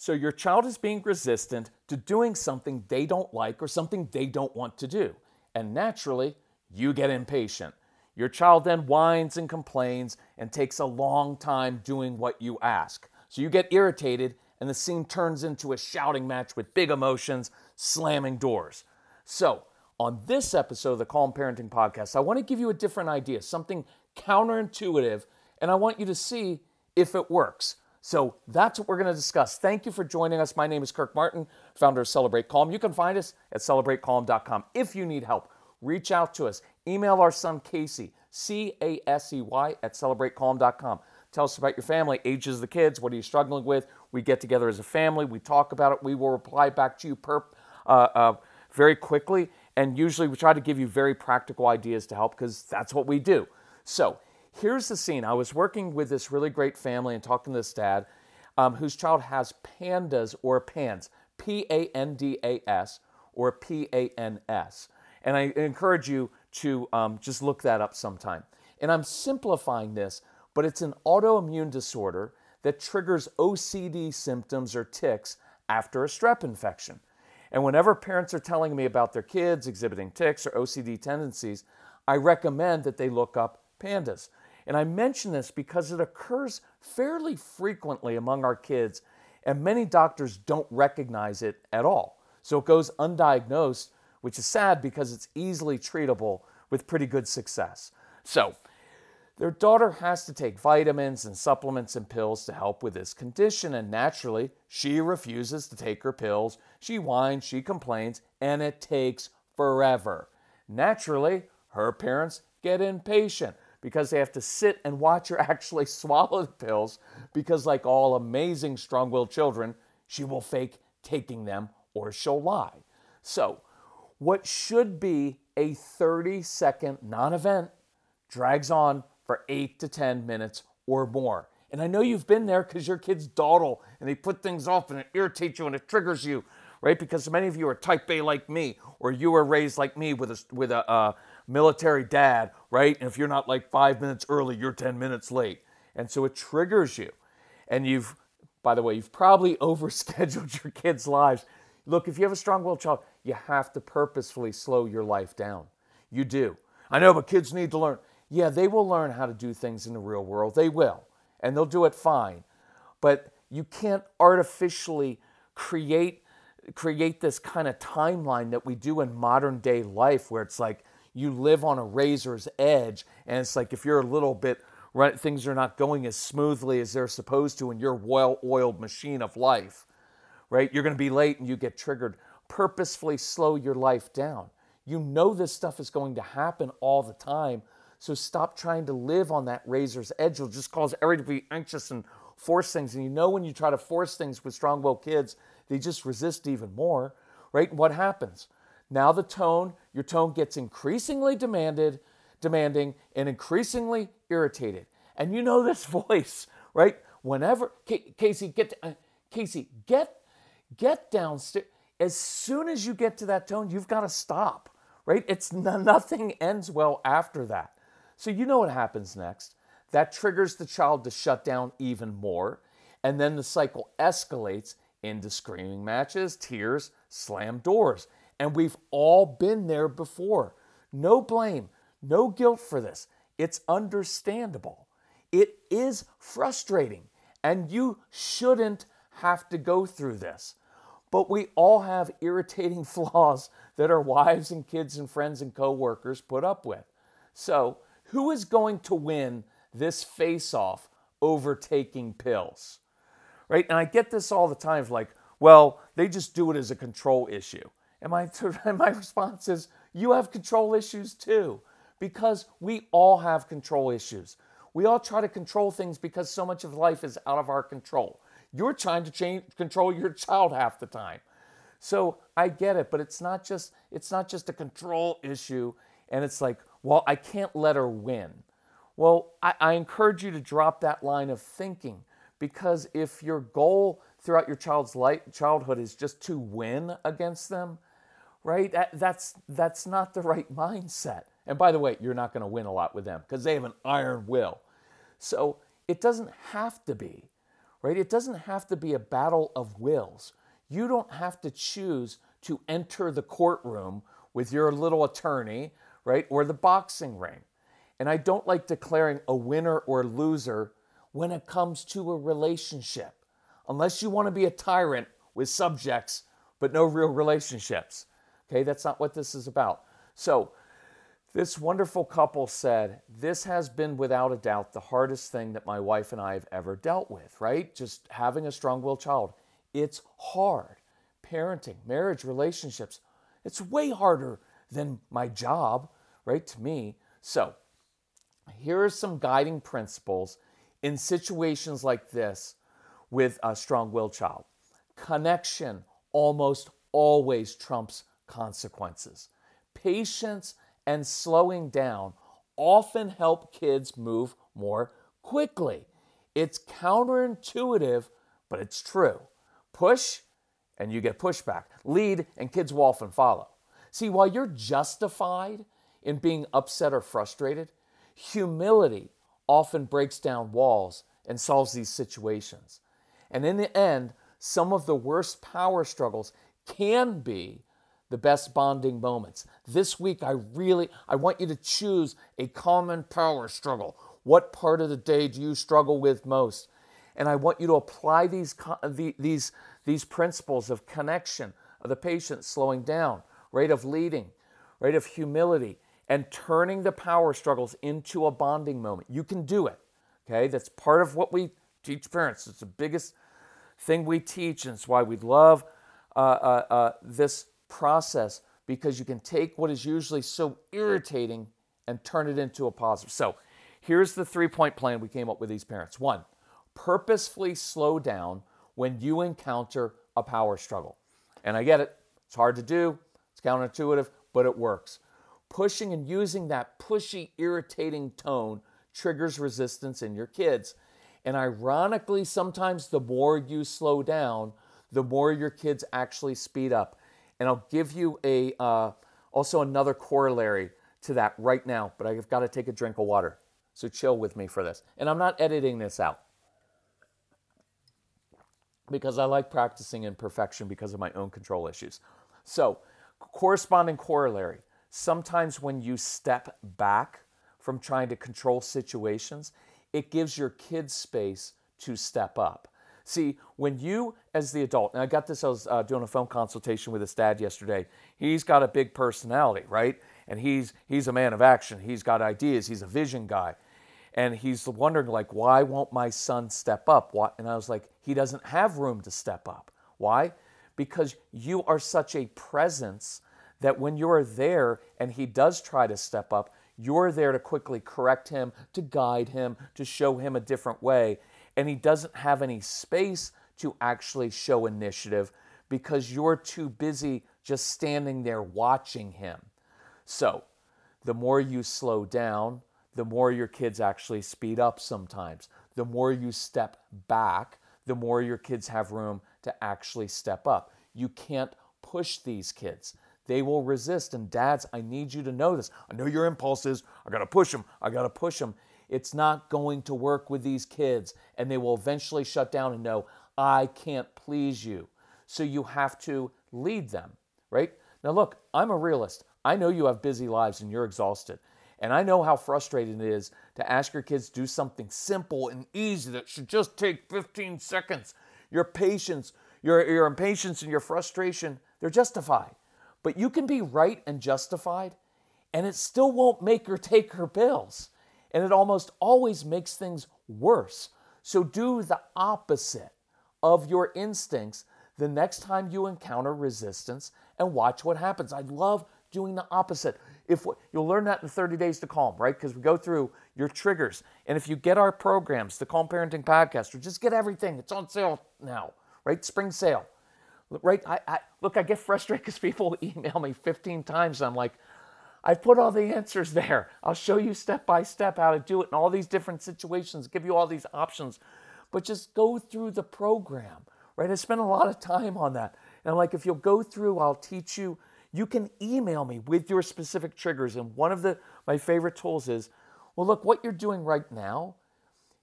So your child is being resistant to doing something they don't like or something they don't want to do. And naturally, you get impatient. Your child then whines and complains and takes a long time doing what you ask. So you get irritated, and the scene turns into a shouting match with big emotions, slamming doors. So, on this episode of the Calm Parenting Podcast, I want to give you a different idea, something counterintuitive, and I want you to see if it works. So that's what we're going to discuss. Thank you for joining us. My name is Kirk Martin, founder of Celebrate Calm. You can find us at celebratecalm.com. If you need help, reach out to us. Email our son Casey, C A S E Y, at celebratecalm.com. Tell us about your family, ages of the kids, what are you struggling with? We get together as a family, we talk about it, we will reply back to you uh, uh, very quickly. And usually we try to give you very practical ideas to help because that's what we do. So here's the scene. I was working with this really great family and talking to this dad um, whose child has PANDAS or PANS, P A N D A S or P A N S. And I encourage you to um, just look that up sometime. And I'm simplifying this, but it's an autoimmune disorder that triggers OCD symptoms or tics after a strep infection. And whenever parents are telling me about their kids exhibiting tics or OCD tendencies, I recommend that they look up PANDAS. And I mention this because it occurs fairly frequently among our kids, and many doctors don't recognize it at all. So it goes undiagnosed, which is sad because it's easily treatable with pretty good success. So, their daughter has to take vitamins and supplements and pills to help with this condition, and naturally, she refuses to take her pills. She whines, she complains, and it takes forever. Naturally, her parents get impatient because they have to sit and watch her actually swallow the pills because, like all amazing strong willed children, she will fake taking them or she'll lie. So, what should be a 30 second non event drags on for 8 to 10 minutes or more. And I know you've been there because your kids dawdle and they put things off and it irritates you and it triggers you, right? Because many of you are type A like me, or you were raised like me with a, with a uh, military dad, right? And if you're not like five minutes early, you're 10 minutes late. And so it triggers you. And you've, by the way, you've probably overscheduled your kids' lives. Look, if you have a strong willed child, you have to purposefully slow your life down. You do. I know, but kids need to learn. Yeah, they will learn how to do things in the real world. They will. And they'll do it fine. But you can't artificially create create this kind of timeline that we do in modern day life where it's like you live on a razor's edge. And it's like if you're a little bit right things are not going as smoothly as they're supposed to in your well-oiled machine of life right? You're going to be late and you get triggered. Purposefully slow your life down. You know this stuff is going to happen all the time so stop trying to live on that razor's edge. It'll just cause everybody to be anxious and force things. And you know when you try to force things with strong-willed kids they just resist even more right? What happens now the tone, your tone gets increasingly demanded, demanding and increasingly irritated. And you know this voice, right? Whenever Casey get uh, Casey get get downstairs as soon as you get to that tone, you've got to stop, right? It's nothing ends well after that. So you know what happens next. That triggers the child to shut down even more, and then the cycle escalates into screaming matches, tears, slam doors. And we've all been there before. No blame, no guilt for this. It's understandable. It is frustrating, and you shouldn't have to go through this. But we all have irritating flaws that our wives and kids and friends and coworkers put up with. So, who is going to win this face off over taking pills? Right? And I get this all the time like, well, they just do it as a control issue. And my, and my response is, you have control issues too, because we all have control issues. We all try to control things because so much of life is out of our control. You're trying to change, control your child half the time. So I get it, but it's not just it's not just a control issue. And it's like, well, I can't let her win. Well, I, I encourage you to drop that line of thinking because if your goal throughout your child's life, childhood is just to win against them, right? That, that's that's not the right mindset. And by the way, you're not going to win a lot with them because they have an iron will. So it doesn't have to be, right? It doesn't have to be a battle of wills. You don't have to choose to enter the courtroom with your little attorney, right? Or the boxing ring. And I don't like declaring a winner or loser when it comes to a relationship, unless you want to be a tyrant with subjects but no real relationships. Okay, that's not what this is about. So, this wonderful couple said, This has been without a doubt the hardest thing that my wife and I have ever dealt with, right? Just having a strong willed child. It's hard. Parenting, marriage, relationships, it's way harder than my job, right? To me. So, here are some guiding principles in situations like this with a strong willed child. Connection almost always trumps consequences. Patience and slowing down often help kids move more quickly. It's counterintuitive, but it's true. Push and you get pushback. Lead and kids will often follow. See, while you're justified in being upset or frustrated, humility often breaks down walls and solves these situations. And in the end, some of the worst power struggles can be the best bonding moments. This week I really I want you to choose a common power struggle. What part of the day do you struggle with most? And I want you to apply these these these principles of connection, of the patient slowing down, rate of leading, rate of humility, and turning the power struggles into a bonding moment. You can do it. Okay? That's part of what we teach parents. It's the biggest thing we teach, and it's why we love uh, uh, uh, this process because you can take what is usually so irritating and turn it into a positive. So, here's the three point plan we came up with these parents. One, purposefully slow down when you encounter a power struggle. And I get it, it's hard to do, it's counterintuitive, but it works. Pushing and using that pushy, irritating tone triggers resistance in your kids. And ironically, sometimes the more you slow down, the more your kids actually speed up. And I'll give you a uh, also another corollary to that right now, but I've got to take a drink of water. So chill with me for this. And I'm not editing this out because I like practicing in perfection because of my own control issues. So, corresponding corollary sometimes when you step back from trying to control situations, it gives your kids space to step up. See, when you, as the adult, and I got this, I was uh, doing a phone consultation with his dad yesterday. He's got a big personality, right? And he's he's a man of action. He's got ideas. He's a vision guy, and he's wondering like, why won't my son step up? Why? And I was like, he doesn't have room to step up. Why? Because you are such a presence that when you're there and he does try to step up, you're there to quickly correct him, to guide him, to show him a different way. And he doesn't have any space to actually show initiative because you're too busy just standing there watching him. So, the more you slow down, the more your kids actually speed up sometimes. The more you step back, the more your kids have room to actually step up. You can't push these kids they will resist. And dads, I need you to know this. I know your impulse is, I gotta push them, I gotta push them. It's not going to work with these kids, and they will eventually shut down and know, I can't please you. So you have to lead them, right? Now, look, I'm a realist. I know you have busy lives and you're exhausted. And I know how frustrating it is to ask your kids to do something simple and easy that should just take 15 seconds. Your patience, your, your impatience, and your frustration, they're justified. But you can be right and justified, and it still won't make or take her bills. And it almost always makes things worse. So do the opposite of your instincts the next time you encounter resistance and watch what happens. I'd love doing the opposite. If you'll learn that in 30 days to calm, right? Because we go through your triggers. And if you get our programs, the Calm Parenting Podcast, or just get everything, it's on sale now, right? Spring sale. Right? I, I look, I get frustrated because people email me 15 times. And I'm like, I put all the answers there. I'll show you step by step how to do it in all these different situations, give you all these options. But just go through the program, right? I spent a lot of time on that. And like, if you'll go through, I'll teach you. You can email me with your specific triggers. And one of the my favorite tools is, well, look, what you're doing right now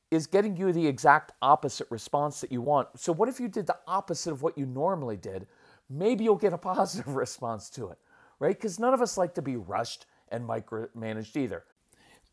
is getting you the exact opposite response that you want. So what if you did the opposite of what you normally did? Maybe you'll get a positive response to it, right? Because none of us like to be rushed and micromanaged either.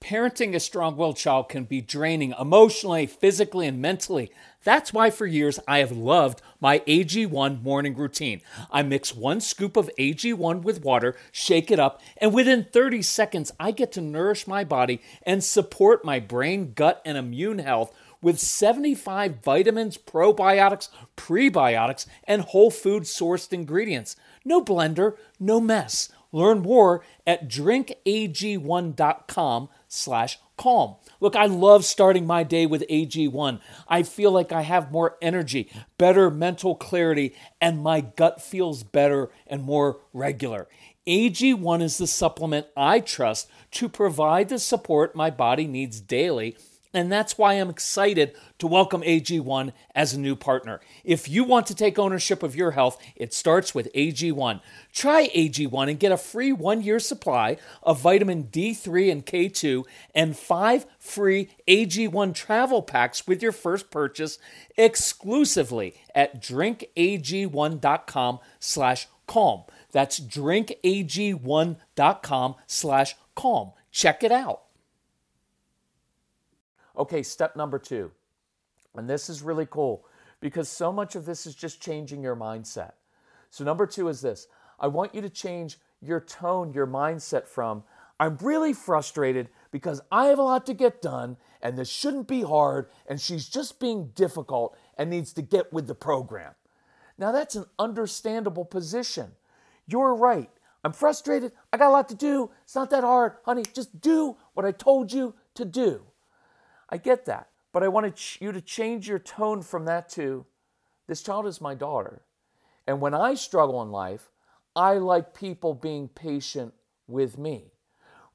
Parenting a strong willed child can be draining emotionally, physically, and mentally. That's why for years I have loved my AG1 morning routine. I mix one scoop of AG1 with water, shake it up, and within 30 seconds, I get to nourish my body and support my brain, gut, and immune health with 75 vitamins, probiotics, prebiotics, and whole food sourced ingredients. No blender, no mess. Learn more at drinkag1.com slash calm. Look, I love starting my day with AG1. I feel like I have more energy, better mental clarity, and my gut feels better and more regular. AG1 is the supplement I trust to provide the support my body needs daily and that's why I'm excited to welcome AG1 as a new partner. If you want to take ownership of your health, it starts with AG1. Try AG1 and get a free one year supply of vitamin D3 and K2 and five free AG1 travel packs with your first purchase exclusively at drinkag1.com slash calm. That's drinkag1.com slash calm. Check it out. Okay, step number two. And this is really cool because so much of this is just changing your mindset. So, number two is this I want you to change your tone, your mindset from, I'm really frustrated because I have a lot to get done and this shouldn't be hard and she's just being difficult and needs to get with the program. Now, that's an understandable position. You're right. I'm frustrated. I got a lot to do. It's not that hard. Honey, just do what I told you to do. I get that. But I wanted you to change your tone from that to this child is my daughter. And when I struggle in life, I like people being patient with me.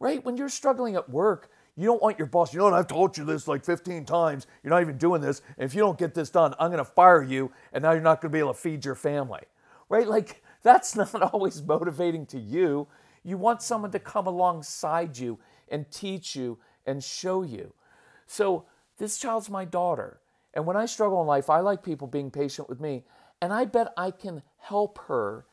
Right? When you're struggling at work, you don't want your boss, you know what, I've told you this like 15 times. You're not even doing this. And if you don't get this done, I'm going to fire you. And now you're not going to be able to feed your family. Right? Like, that's not always motivating to you. You want someone to come alongside you and teach you and show you. So this child's my daughter. And when I struggle in life, I like people being patient with me. And I bet I can help her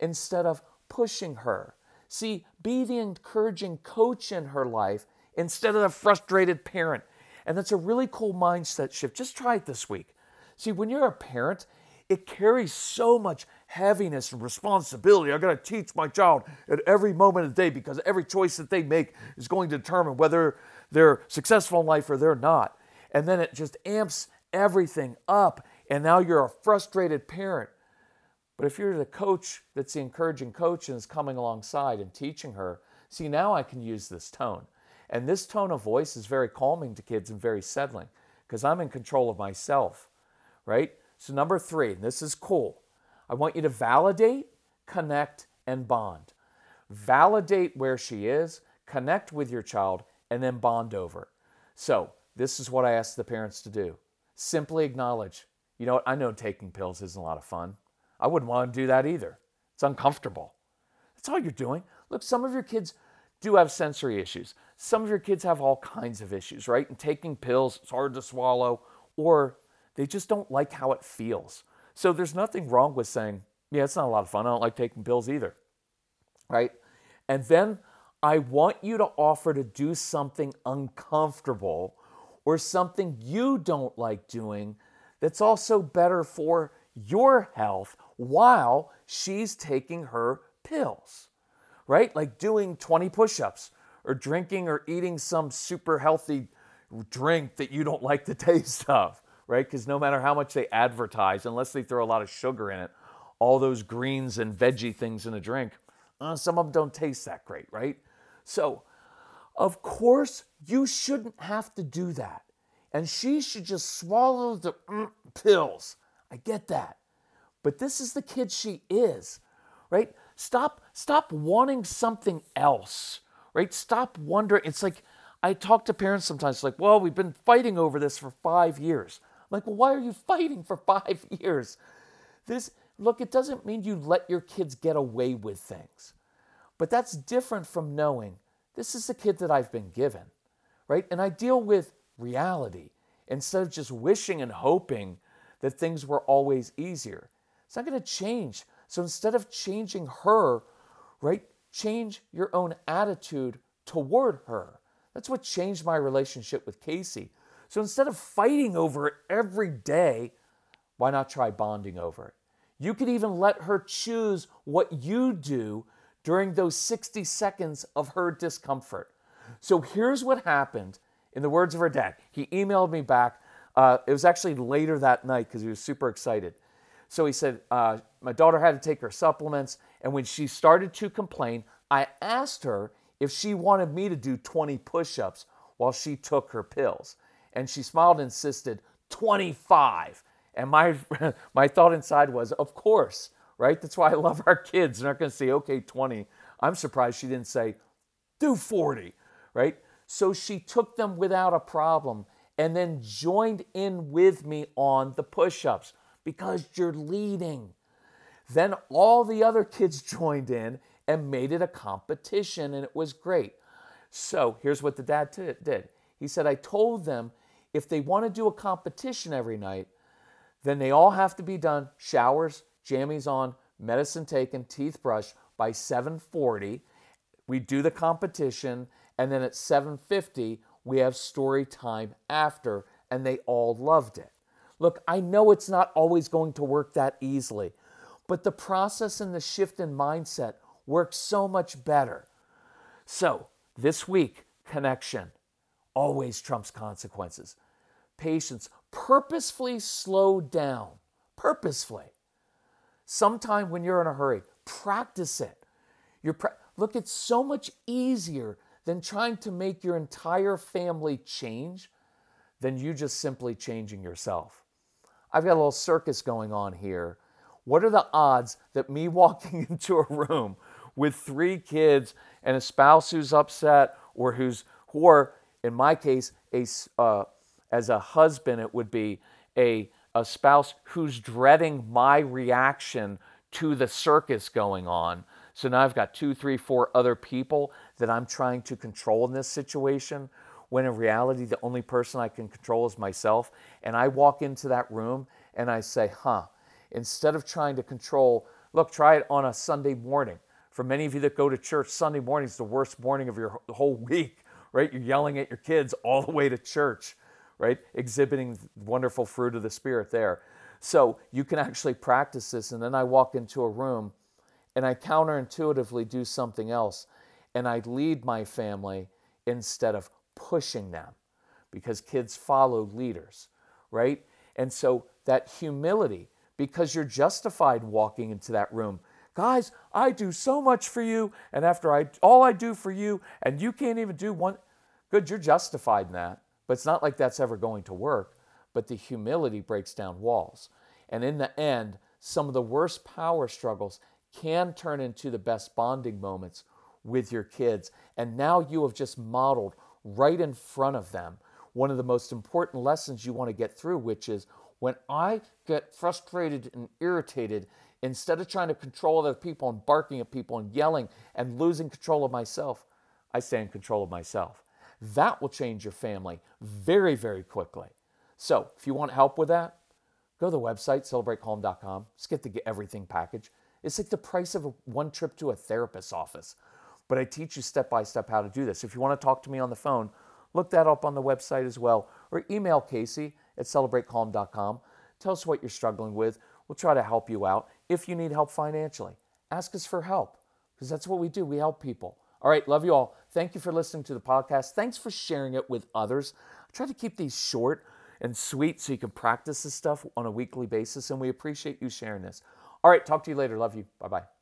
instead of pushing her. See, be the encouraging coach in her life instead of the frustrated parent. And that's a really cool mindset shift. Just try it this week. See, when you're a parent, it carries so much heaviness and responsibility. I got to teach my child at every moment of the day because every choice that they make is going to determine whether they're successful in life or they're not. And then it just amps everything up. And now you're a frustrated parent. But if you're the coach that's the encouraging coach and is coming alongside and teaching her, see, now I can use this tone. And this tone of voice is very calming to kids and very settling because I'm in control of myself, right? So, number three, this is cool. I want you to validate, connect, and bond. Validate where she is, connect with your child, and then bond over. So, this is what I ask the parents to do simply acknowledge, you know what, I know taking pills isn't a lot of fun. I wouldn't want to do that either. It's uncomfortable. That's all you're doing. Look, some of your kids do have sensory issues. Some of your kids have all kinds of issues, right? And taking pills, it's hard to swallow, or they just don't like how it feels. So there's nothing wrong with saying, yeah, it's not a lot of fun. I don't like taking pills either, right? And then I want you to offer to do something uncomfortable or something you don't like doing that's also better for your health while she's taking her pills, right? Like doing 20 push ups or drinking or eating some super healthy drink that you don't like the taste of, right? Because no matter how much they advertise, unless they throw a lot of sugar in it, all those greens and veggie things in a drink Uh, some of them don't taste that great, right? So, of course, you shouldn't have to do that. And she should just swallow the mm, pills. I get that. But this is the kid she is, right? Stop stop wanting something else, right? Stop wondering. It's like I talk to parents sometimes like, "Well, we've been fighting over this for 5 years." I'm like, "Well, why are you fighting for 5 years?" This look, it doesn't mean you let your kids get away with things. But that's different from knowing this is the kid that I've been given, right? And I deal with reality instead of just wishing and hoping that things were always easier. It's not going to change. So instead of changing her, right, change your own attitude toward her. That's what changed my relationship with Casey. So instead of fighting over it every day, why not try bonding over it? You could even let her choose what you do during those 60 seconds of her discomfort. So here's what happened in the words of her dad. He emailed me back. Uh, it was actually later that night because he was super excited. So he said, uh, My daughter had to take her supplements. And when she started to complain, I asked her if she wanted me to do 20 push ups while she took her pills. And she smiled and insisted, 25. And my, my thought inside was, Of course, right? That's why I love our kids. They're not going to say, Okay, 20. I'm surprised she didn't say, Do 40, right? So she took them without a problem and then joined in with me on the push ups because you're leading. Then all the other kids joined in and made it a competition, and it was great. So here's what the dad t- did he said, I told them if they want to do a competition every night, then they all have to be done showers, jammies on, medicine taken, teeth brushed by 740. We do the competition, and then at 750, we have story time after, and they all loved it. Look, I know it's not always going to work that easily, but the process and the shift in mindset works so much better. So, this week, connection always trumps consequences. Patience, purposefully slow down, purposefully. Sometime when you're in a hurry, practice it. You're Look, it's so much easier than trying to make your entire family change than you just simply changing yourself. I've got a little circus going on here. What are the odds that me walking into a room with three kids and a spouse who's upset or who's, or in my case, a, uh, as a husband, it would be a, a spouse who's dreading my reaction to the circus going on. So now I've got two, three, four other people that I'm trying to control in this situation when in reality, the only person I can control is myself. And I walk into that room and I say, huh, instead of trying to control, look, try it on a Sunday morning. For many of you that go to church, Sunday morning is the worst morning of your whole week, right? You're yelling at your kids all the way to church, right? Exhibiting wonderful fruit of the Spirit there. So you can actually practice this. And then I walk into a room and I counterintuitively do something else. And I lead my family instead of pushing them because kids follow leaders, right? And so that humility, because you're justified walking into that room. Guys, I do so much for you, and after I all I do for you, and you can't even do one good, you're justified in that. But it's not like that's ever going to work. But the humility breaks down walls. And in the end, some of the worst power struggles can turn into the best bonding moments with your kids. And now you have just modeled right in front of them one of the most important lessons you want to get through, which is when I get frustrated and irritated, instead of trying to control other people and barking at people and yelling and losing control of myself, I stay in control of myself. That will change your family very, very quickly. So if you want help with that, go to the website, celebratecalm.com. Just get the get everything package. It's like the price of a, one trip to a therapist's office. But I teach you step by step how to do this. If you want to talk to me on the phone, look that up on the website as well, or email Casey at celebratecalm.com. Tell us what you're struggling with. We'll try to help you out. If you need help financially, ask us for help because that's what we do. We help people. All right, love you all. Thank you for listening to the podcast. Thanks for sharing it with others. I try to keep these short and sweet so you can practice this stuff on a weekly basis, and we appreciate you sharing this. All right, talk to you later. Love you. Bye bye.